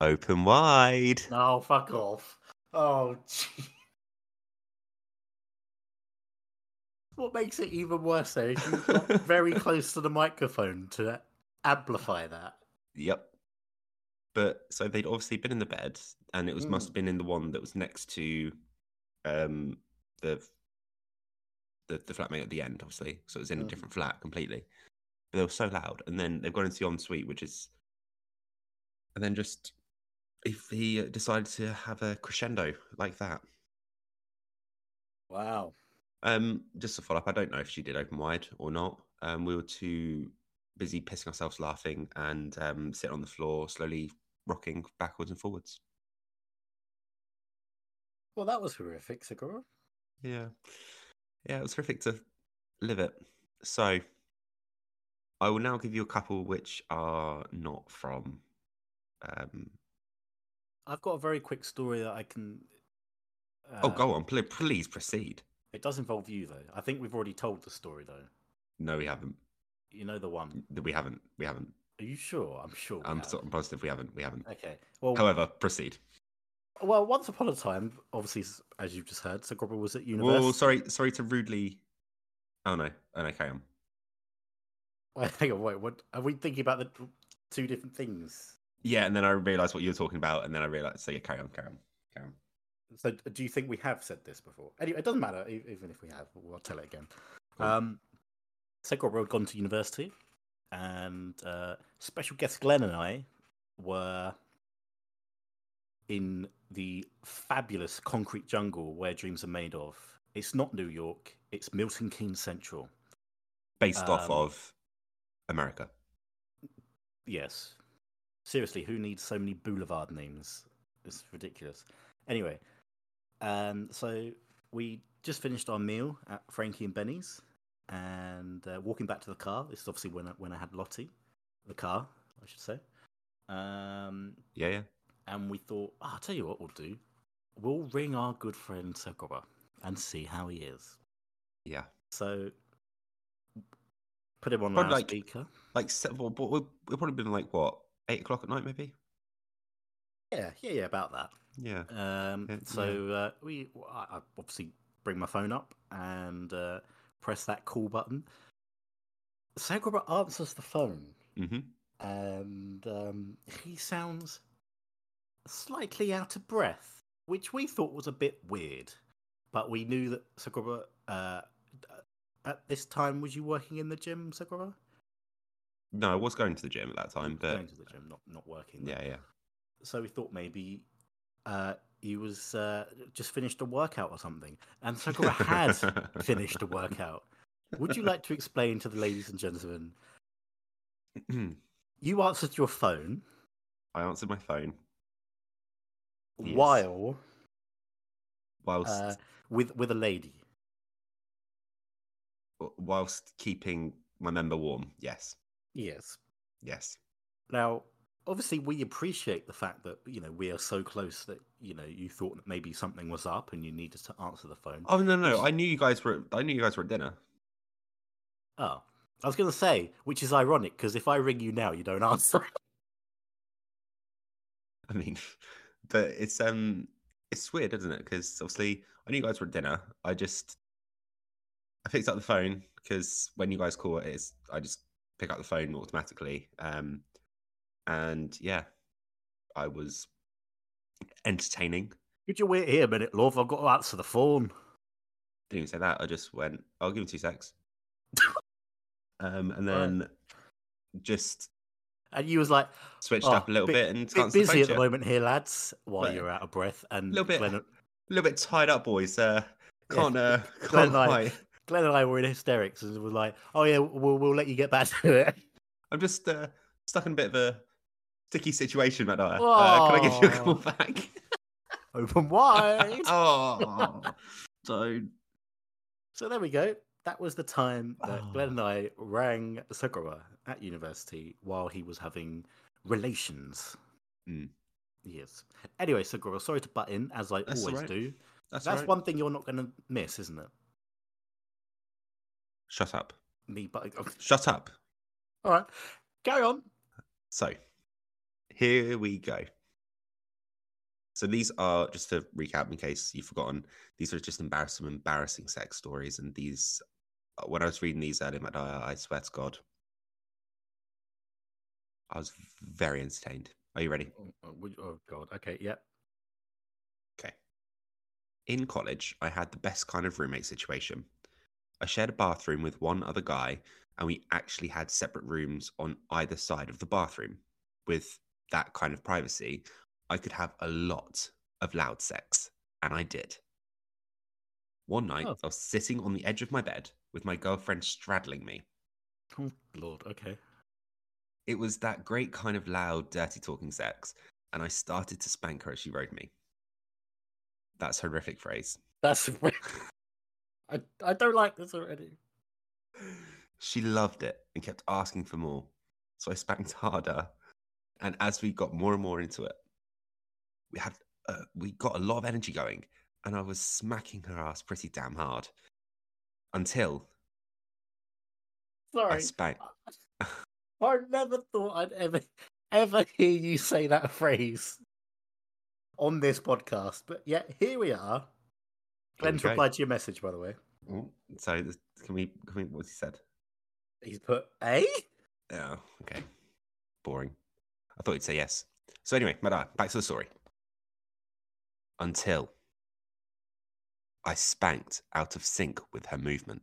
Speaker 2: Open wide.
Speaker 1: No, fuck off. Oh, gee. What makes it even worse though is you got very close to the microphone to amplify that.
Speaker 2: Yep. But so they'd obviously been in the bed, and it was must
Speaker 1: Mm.
Speaker 2: have been in the one that was next to um the the, the flatmate at the end, obviously. So it was in a
Speaker 1: Mhm.
Speaker 2: different flat completely. But they were so loud. And then they've gone into the ensuite, which is and then just if he decided to have a crescendo like that.
Speaker 1: Wow.
Speaker 2: Um, just to follow up, I don't know if she did open wide or not. Um, we were too busy pissing ourselves laughing and um, sitting on the floor, slowly rocking backwards and forwards.
Speaker 1: Well, that was horrific, Segura.
Speaker 2: Yeah, yeah, it was horrific to live it. So, I will now give you a couple which are not from. Um,
Speaker 1: I've got a very quick story that I can. Uh,
Speaker 2: oh, go on, pl- please proceed.
Speaker 1: It does involve you though. I think we've already told the story though.
Speaker 2: No, we haven't.
Speaker 1: You know the one.
Speaker 2: We haven't. We haven't.
Speaker 1: Are you sure? I'm sure.
Speaker 2: I'm sort of positive we haven't. We haven't.
Speaker 1: Okay. Well,
Speaker 2: However, proceed.
Speaker 1: well, once upon a time, obviously, as you've just heard, Sir Segura was at university.
Speaker 2: Well, sorry, sorry to rudely. Oh no, oh no, carry on.
Speaker 1: Wait, hang on, wait. What are we thinking about? The two different things.
Speaker 2: Yeah, and then I realised what you were talking about, and then I realised. So yeah, carry on, carry on, carry on.
Speaker 1: So, do you think we have said this before? Anyway, it doesn't matter. Even if we have, we'll tell it again.
Speaker 2: Cool.
Speaker 1: Um, Segura had gone to university, and uh, special guest Glenn and I were in the fabulous concrete jungle where dreams are made of. It's not New York. It's Milton Keynes Central.
Speaker 2: Based off
Speaker 1: Um,
Speaker 2: of America.
Speaker 1: Yes. Seriously, who needs so many boulevard names? It's ridiculous. Anyway, um, so we just finished our meal at Frankie and Benny's, and uh, walking back to the car. This is obviously when I, when I had Lottie, the car, I should say. Um,
Speaker 2: Yeah, yeah.
Speaker 1: and we thought, oh, I'll tell you what we'll do. We'll ring our good friend Segura and see how he is.
Speaker 2: Yeah.
Speaker 1: So put him on
Speaker 2: Probably like-
Speaker 1: loudspeaker.
Speaker 2: Like, se- well, we've probably been like what eight o'clock at night, maybe.
Speaker 1: Yeah, yeah, yeah, about that.
Speaker 2: Yeah.
Speaker 1: Um,
Speaker 2: Yeah,
Speaker 1: so uh, we, I I obviously bring my phone up and uh, press that call button. Sagraba answers the phone,
Speaker 2: Mm-hmm.
Speaker 1: and um, he sounds slightly out of breath, which we thought was a bit weird. But we knew that Sagraba, uh, at this time, was you working in the gym, Sagraba?
Speaker 2: No, I was going to the gym at that time, but
Speaker 1: Going to the gym, not not working. there.
Speaker 2: yeah, yeah.
Speaker 1: so we thought maybe uh, he was uh, just finished a workout or something. And Sakura had finished a workout. Would you like to explain to the ladies and gentlemen? You answered your phone
Speaker 2: I answered my phone Yes.
Speaker 1: while
Speaker 2: whilst
Speaker 1: uh, with with a lady.
Speaker 2: whilst keeping my member warm. Yes,
Speaker 1: Yes.
Speaker 2: yes.
Speaker 1: Now, obviously, we appreciate the fact that you know we are so close that you know you thought that maybe something was up and you needed to answer the phone.
Speaker 2: Oh no, no, I knew you guys were. I knew you guys were at dinner.
Speaker 1: Oh, I was going to say, which is ironic because if I ring you now, you don't answer.
Speaker 2: I mean, but it's um, it's weird, isn't it? Because obviously, I knew you guys were at dinner. I just, I picked up the phone because when you guys call it, it's I just pick up the phone automatically. Um, and yeah, I was entertaining.
Speaker 1: Could you wait here a minute, love? I've got to answer the phone.
Speaker 2: Didn't even say that. I just went. I'll give him two secs. um, and
Speaker 1: Right.
Speaker 2: then just
Speaker 1: And you was like,
Speaker 2: switched
Speaker 1: oh,
Speaker 2: up a little bit, and
Speaker 1: bit
Speaker 2: answered the
Speaker 1: busy
Speaker 2: phone
Speaker 1: at the moment here, lads, while you're out of breath. And a
Speaker 2: little bit-
Speaker 1: Glenn,
Speaker 2: A little bit tied up, boys. Uh, can't uh, can't
Speaker 1: and I-
Speaker 2: quite.
Speaker 1: Glenn and I were in hysterics and was like, oh, yeah, we'll, we'll let you get back to it.
Speaker 2: I'm just uh, stuck in a bit of a sticky situation, Matt. Dyer. Uh, can I give you a call back?
Speaker 1: Open wide.
Speaker 2: oh, don't.
Speaker 1: So there we go. That was the time that Glenn
Speaker 2: Oh.
Speaker 1: and I rang Sakura at university while he was having relations.
Speaker 2: Mm.
Speaker 1: Yes. Anyway, Sakura, sorry to butt in, as I
Speaker 2: That's
Speaker 1: always
Speaker 2: right.
Speaker 1: do.
Speaker 2: That's,
Speaker 1: That's
Speaker 2: right.
Speaker 1: one thing you're not going to miss, isn't it?
Speaker 2: Shut up.
Speaker 1: Me but
Speaker 2: Shut up.
Speaker 1: All right. Carry on.
Speaker 2: So, here we go. So these are just to recap in case you've forgotten. These are just embarrassing, embarrassing sex stories, and these. uh, When I was reading these earlier, Dyer, I swear to God, I was very entertained. Are you ready?
Speaker 1: Oh, oh, oh, God. Okay. Yep.
Speaker 2: Okay. In college, I had the best kind of roommate situation. I shared a bathroom with one other guy, and we actually had separate rooms on either side of the bathroom. With that kind of privacy, I could have a lot of loud sex, and I did. One night,
Speaker 1: Oh.
Speaker 2: I was sitting on the edge of my bed with my girlfriend straddling me.
Speaker 1: Oh, Lord. Okay.
Speaker 2: It was that great kind of loud, dirty talking sex, and I started to spank her as she rode me. That's horrific phrase.
Speaker 1: That's. I, I don't like this already.
Speaker 2: She loved it and kept asking for more. So I spanked harder. And as we got more and more into it, we had uh, we got a lot of energy going, and I was smacking her ass pretty damn hard until
Speaker 1: sorry, I
Speaker 2: spanked.
Speaker 1: I never thought I'd ever, ever hear you say that phrase on this podcast, but yet here we are. Glenn's replied to your message, by the way.
Speaker 2: Oh, So this, can we? Can we? What's he said?
Speaker 1: He's put A.
Speaker 2: Oh, okay. Boring. I thought he'd say yes. So anyway, Madai, back to the story. Until I spanked out of sync with her movement.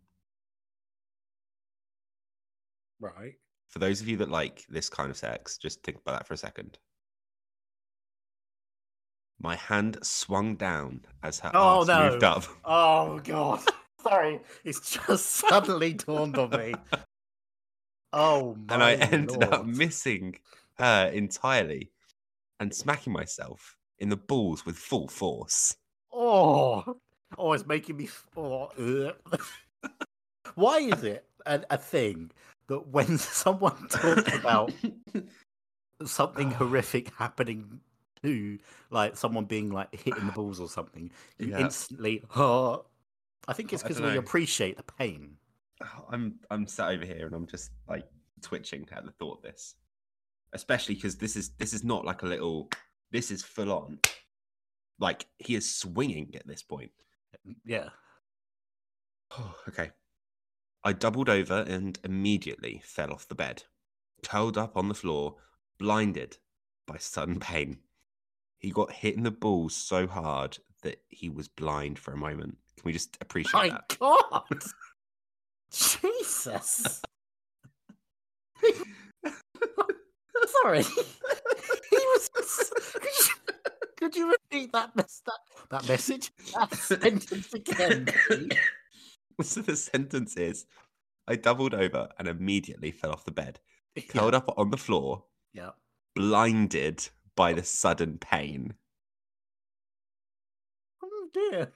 Speaker 1: Right.
Speaker 2: For those of you that like this kind of sex, just think about that for a second. My hand swung down as her
Speaker 1: Oh, no.
Speaker 2: moved up.
Speaker 1: Oh god. Sorry, it's just suddenly dawned on me. Oh my
Speaker 2: and I ended up missing her entirely and smacking myself in the balls with full force.
Speaker 1: Oh, oh, it's making me. Oh. Why is it a, a thing that when someone talks about something horrific happening to, like someone being like hit in the balls or something, you
Speaker 2: Yeah.
Speaker 1: instantly. Oh, I think it's because we appreciate the pain.
Speaker 2: I'm I'm sat over here and I'm just like twitching at the thought of this, especially because this is this is not like a little. This is full on. Like he is swinging at this point.
Speaker 1: Mm, yeah.
Speaker 2: Oh, okay. I doubled over and immediately fell off the bed, curled up on the floor, blinded by sudden pain. He got hit in the balls so hard that he was blind for a moment. Can we just appreciate that?
Speaker 1: My
Speaker 2: that?
Speaker 1: God. Jesus. Sorry. he was. Could you, could you repeat that, mes- that, that message? That sentence again, please?
Speaker 2: so the sentence is I doubled over and immediately fell off the bed,
Speaker 1: Yeah.
Speaker 2: curled up on the floor,
Speaker 1: yeah.
Speaker 2: blinded by the sudden pain.
Speaker 1: Oh dear.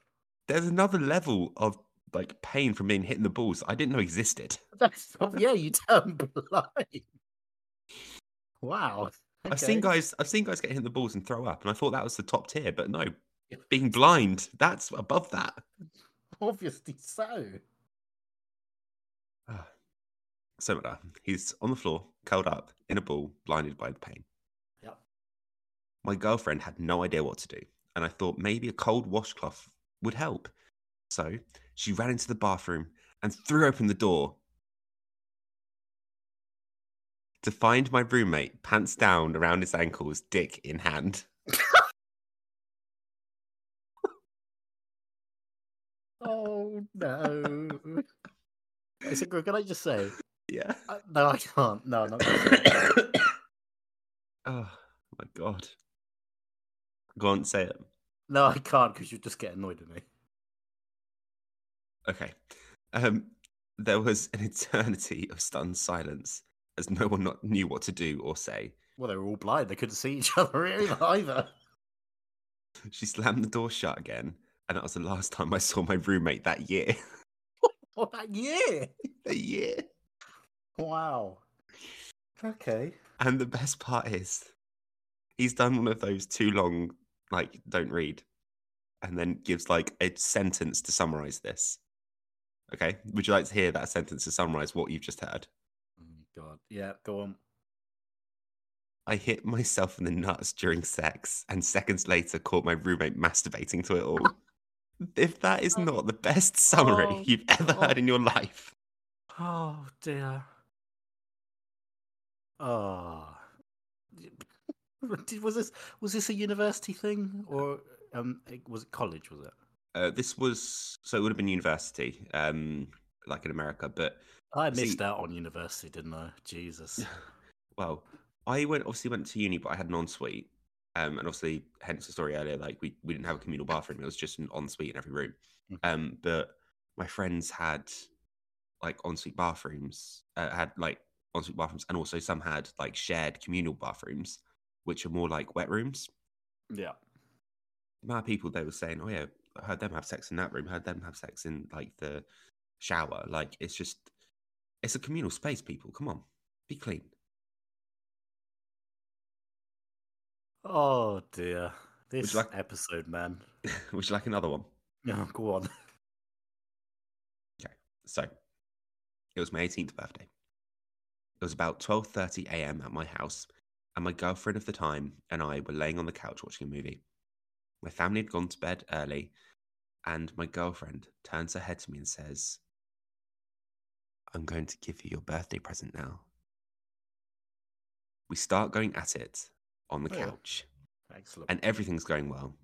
Speaker 2: There's another level of like pain from being hit in the balls I didn't know existed.
Speaker 1: That's, yeah, you turn blind. Wow.
Speaker 2: I've seen guys I've seen guys get hit in the balls and throw up, and I thought that was the top tier, but no, being blind, that's above that.
Speaker 1: Obviously so. Ah.
Speaker 2: So Mada, he's on the floor, curled up in a ball, blinded by the pain. My girlfriend had no idea what to do, and I thought maybe a cold washcloth would help. So she ran into the bathroom and threw open the door to find my roommate pants down around his ankles, dick in hand.
Speaker 1: Oh no. Is it good? Can I just say?
Speaker 2: Yeah.
Speaker 1: Uh, no, I can't. No, I'm not. Gonna say
Speaker 2: oh my god. Go on, say it.
Speaker 1: No, I can't because you just get annoyed at me.
Speaker 2: Okay. Um, there was an eternity of stunned silence as no one not knew what to do or say.
Speaker 1: Well, they were all blind. They couldn't see each other really either.
Speaker 2: She slammed the door shut again, and that was the last time I saw my roommate that year.
Speaker 1: Oh, that year!
Speaker 2: a year.
Speaker 1: Wow. Okay.
Speaker 2: And the best part is, he's done one of those too long, like, don't read, and then gives like a sentence to summarize this. Okay. Would you like to hear that sentence to summarize what you've just heard?
Speaker 1: Oh, my God. Yeah, go on.
Speaker 2: I hit myself in the nuts during sex and seconds later caught my roommate masturbating to it all. if that is oh. not the best summary
Speaker 1: Oh,
Speaker 2: you've ever
Speaker 1: God.
Speaker 2: heard in your life,
Speaker 1: Oh dear. Oh. Did- Was this was this a university thing or um was it college? Was it?
Speaker 2: uh, this was so it would have been university, um, like in America, but
Speaker 1: I
Speaker 2: See-
Speaker 1: missed out on university, didn't I? Jesus.
Speaker 2: well, I went obviously went to uni, but I had an ensuite. Um, and obviously, hence the story earlier, like we, we didn't have a communal bathroom; it was just an ensuite in every room.
Speaker 1: Mhm.
Speaker 2: Um, but my friends had like ensuite bathrooms, uh, had like ensuite bathrooms, and also some had like shared communal bathrooms, which are more like wet rooms.
Speaker 1: Yeah.
Speaker 2: The amount of people they were saying, "Oh yeah, I heard them have sex in that room, heard them have sex in like the shower." Like it's just, it's a communal space. People, come on, be clean.
Speaker 1: Oh dear. This
Speaker 2: like-
Speaker 1: episode, man.
Speaker 2: Would you like another one?
Speaker 1: Yeah, go on.
Speaker 2: Okay, so, it was my 18th birthday. It was about 12:30 a.m. at my house, and my girlfriend of the time and I were laying on the couch watching a movie. My family had gone to bed early, and my girlfriend turns her head to me and says, "I'm going to give you your birthday present now." We start going at it on the
Speaker 1: Oh, yeah.
Speaker 2: couch,
Speaker 1: Excellent.
Speaker 2: and everything's going well.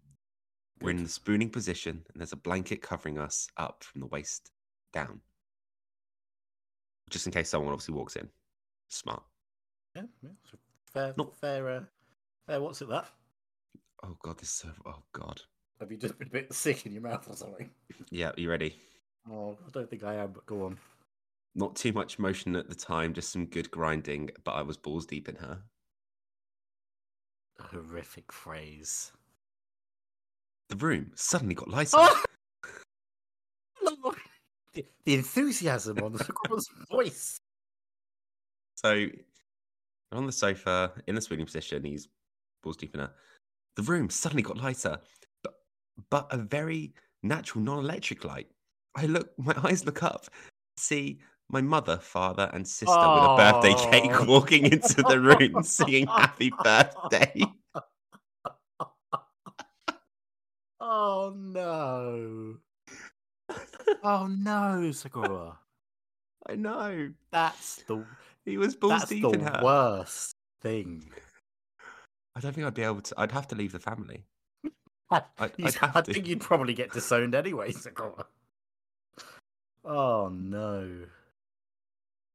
Speaker 2: We're in the spooning position, and there's a blanket covering us up from the waist down. Just in case someone obviously walks in. Smart.
Speaker 1: Yeah, yeah. So Fair,
Speaker 2: Not-
Speaker 1: fair, uh, fair. What's it that?
Speaker 2: Oh god, this is so oh god.
Speaker 1: Have you just been a bit sick in your mouth or something?
Speaker 2: Yeah, you ready?
Speaker 1: Oh, I don't think I am, but go on.
Speaker 2: Not too much motion at the time, just some good grinding, but I was balls deep in her.
Speaker 1: A horrific phrase.
Speaker 2: The room suddenly got lighter.
Speaker 1: Oh! Lord. The, the enthusiasm on the squirrel's voice.
Speaker 2: So we're on the sofa in the spooning position, he's balls deep in her. The room suddenly got lighter, but but a very natural non-electric light. I look my eyes look up, see my mother, father, and sister with a birthday cake
Speaker 1: Oh.
Speaker 2: walking into the room singing happy birthday.
Speaker 1: Oh no. Oh no, Sakura.
Speaker 2: I know.
Speaker 1: That's the
Speaker 2: He was balls
Speaker 1: that's
Speaker 2: deep
Speaker 1: the
Speaker 2: in her.
Speaker 1: worst thing.
Speaker 2: I don't think I'd be able to. I'd have to leave the family.
Speaker 1: I,
Speaker 2: I'd- I'd
Speaker 1: I think you'd probably get disowned anyway, Sakura. Oh no.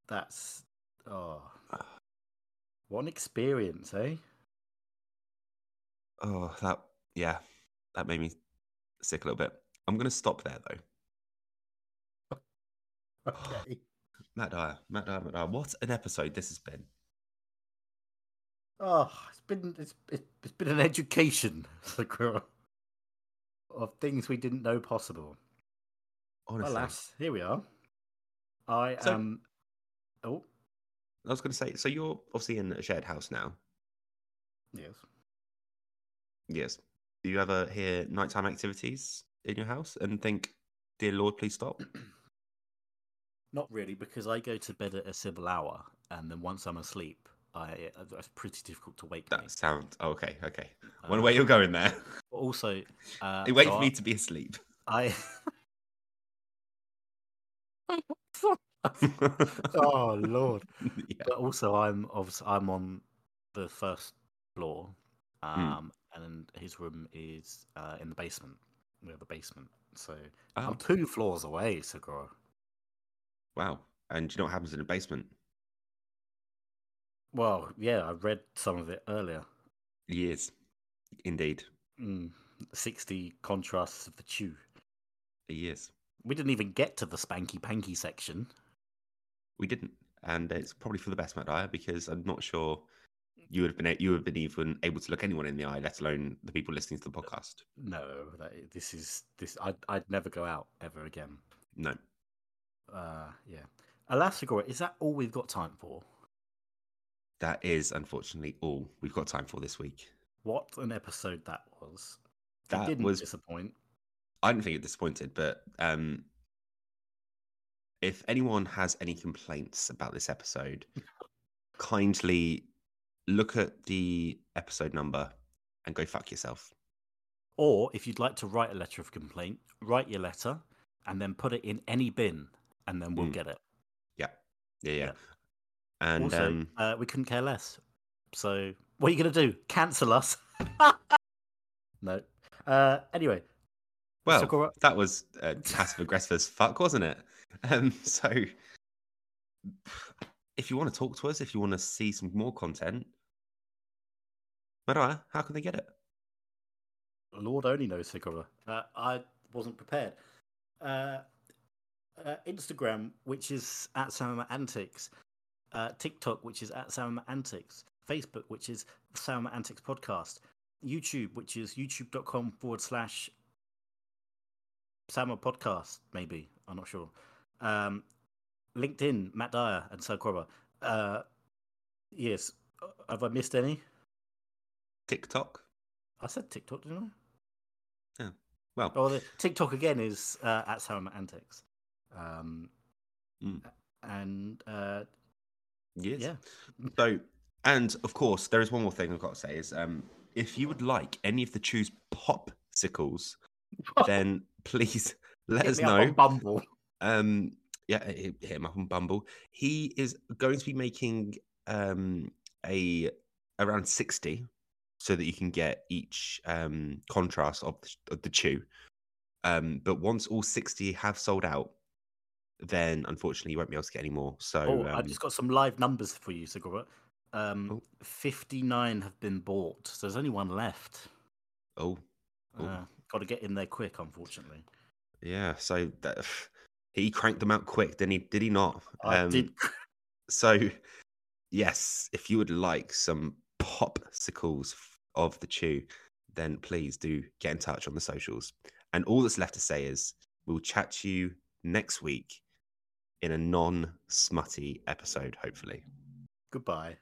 Speaker 1: That's oh what an experience, eh?
Speaker 2: Oh, that yeah, that made me sick a little bit. I'm gonna stop there though.
Speaker 1: Okay.
Speaker 2: Matt Dyer, Matt Dyer, Matt Dyer. What an episode this has been.
Speaker 1: Oh, it's been it's it's, been an education, of things we didn't know possible.
Speaker 2: Honestly,
Speaker 1: Alas, here we are. I
Speaker 2: So-
Speaker 1: am. Oh
Speaker 2: I was gonna say. So you're obviously in a shared house now.
Speaker 1: yes.
Speaker 2: Yes. Do you ever hear nighttime activities in your house and think, "Dear Lord, please stop"?
Speaker 1: Not really, because I go to bed at a civil hour, and then once I'm asleep, I it's pretty difficult to wake me.
Speaker 2: That sounds okay. Okay, I wonder
Speaker 1: Uh,
Speaker 2: where you're going there.
Speaker 1: but also, uh,
Speaker 2: You wait
Speaker 1: so
Speaker 2: for me to be asleep.
Speaker 1: I. oh lord!
Speaker 2: yeah.
Speaker 1: But also, I'm obviously I'm on the first floor,
Speaker 2: Hmm.
Speaker 1: um, and his room is uh, in the basement. We have a basement, so
Speaker 2: Oh,
Speaker 1: I'm two floors away, Segura.
Speaker 2: Wow. And do you know what happens in the basement?
Speaker 1: Well, yeah, I read some of it earlier.
Speaker 2: Years, indeed,
Speaker 1: Mm, Sixty contrasts of the Choo.
Speaker 2: years.
Speaker 1: We didn't even get to the spanky panky section.
Speaker 2: We didn't, and it's probably for the best, Matt Dyer, because I'm not sure you would have been you would have been even able to look anyone in the eye, let alone the people listening to the podcast.
Speaker 1: No, this is this. I'd I'd never go out ever again.
Speaker 2: No,
Speaker 1: Uh, yeah. Alas, Segura, is that all we've got time for?
Speaker 2: that is unfortunately all we've got time for this week.
Speaker 1: What an episode that was. It
Speaker 2: That
Speaker 1: didn't
Speaker 2: was
Speaker 1: disappoint.
Speaker 2: I didn't think it disappointed, but um, if anyone has any complaints about this episode, kindly look at the episode number and go fuck yourself.
Speaker 1: Or if you'd like to write a letter of complaint, write your letter and then put it in any bin, and then we'll
Speaker 2: Mm.
Speaker 1: get it.
Speaker 2: Yeah, yeah, yeah.
Speaker 1: Yeah.
Speaker 2: And
Speaker 1: also,
Speaker 2: um,
Speaker 1: uh, we couldn't care less. So, what are you going to do? Cancel us? no. Uh, anyway,
Speaker 2: well,
Speaker 1: Sakura-
Speaker 2: that was uh, passive aggressive as fuck, wasn't it? Um, so, if you want to talk to us, if you want to see some more content, Mariah, how can they get it?
Speaker 1: Lord only knows, Segura. Uh, I wasn't prepared. Uh, uh, Instagram, which is at Sam and Matt Antics. Uh, TikTok, which is at Sam and Matt Antics. Facebook, which is Sam and Matt Antics Podcast. YouTube, which is youtube.com forward slash Salama Podcast, maybe. I'm not sure. Um, LinkedIn, Matt Dyer and Sal Corber. Uh, yes. Uh, Have I missed any?
Speaker 2: TikTok.
Speaker 1: I said TikTok, didn't I? Yeah.
Speaker 2: Well,
Speaker 1: Oh, the TikTok again is uh, at Sam and Matt Antics. Um,
Speaker 2: Mm.
Speaker 1: And uh,
Speaker 2: yes.
Speaker 1: yeah,
Speaker 2: So, and of course, there is one more thing I've got to say is um, if you would like any of the Choo's popsicles, then please let
Speaker 1: hit
Speaker 2: us
Speaker 1: me up on
Speaker 2: know.
Speaker 1: Bumble.
Speaker 2: Um, yeah, hit, hit him up on Bumble. He is going to be making um, a around sixty, so that you can get each um, contrast of the, of the Choo. Um, but once all sixty have sold out, then unfortunately you won't be able to get any more. So
Speaker 1: Oh,
Speaker 2: um,
Speaker 1: I've just got some live numbers for you, Sigurd. Um,
Speaker 2: Oh.
Speaker 1: 59 have been bought, so there's only one left.
Speaker 2: oh Oh.
Speaker 1: Uh, got to get in there quick, unfortunately.
Speaker 2: yeah, so that, he cranked them out quick, didn't he? Did he not?
Speaker 1: I
Speaker 2: Um,
Speaker 1: did.
Speaker 2: So, yes, if you would like some popsicles of the Choo, then please do get in touch on the socials. And all that's left to say is we'll chat to you next week in a non smutty episode, hopefully.
Speaker 1: Goodbye.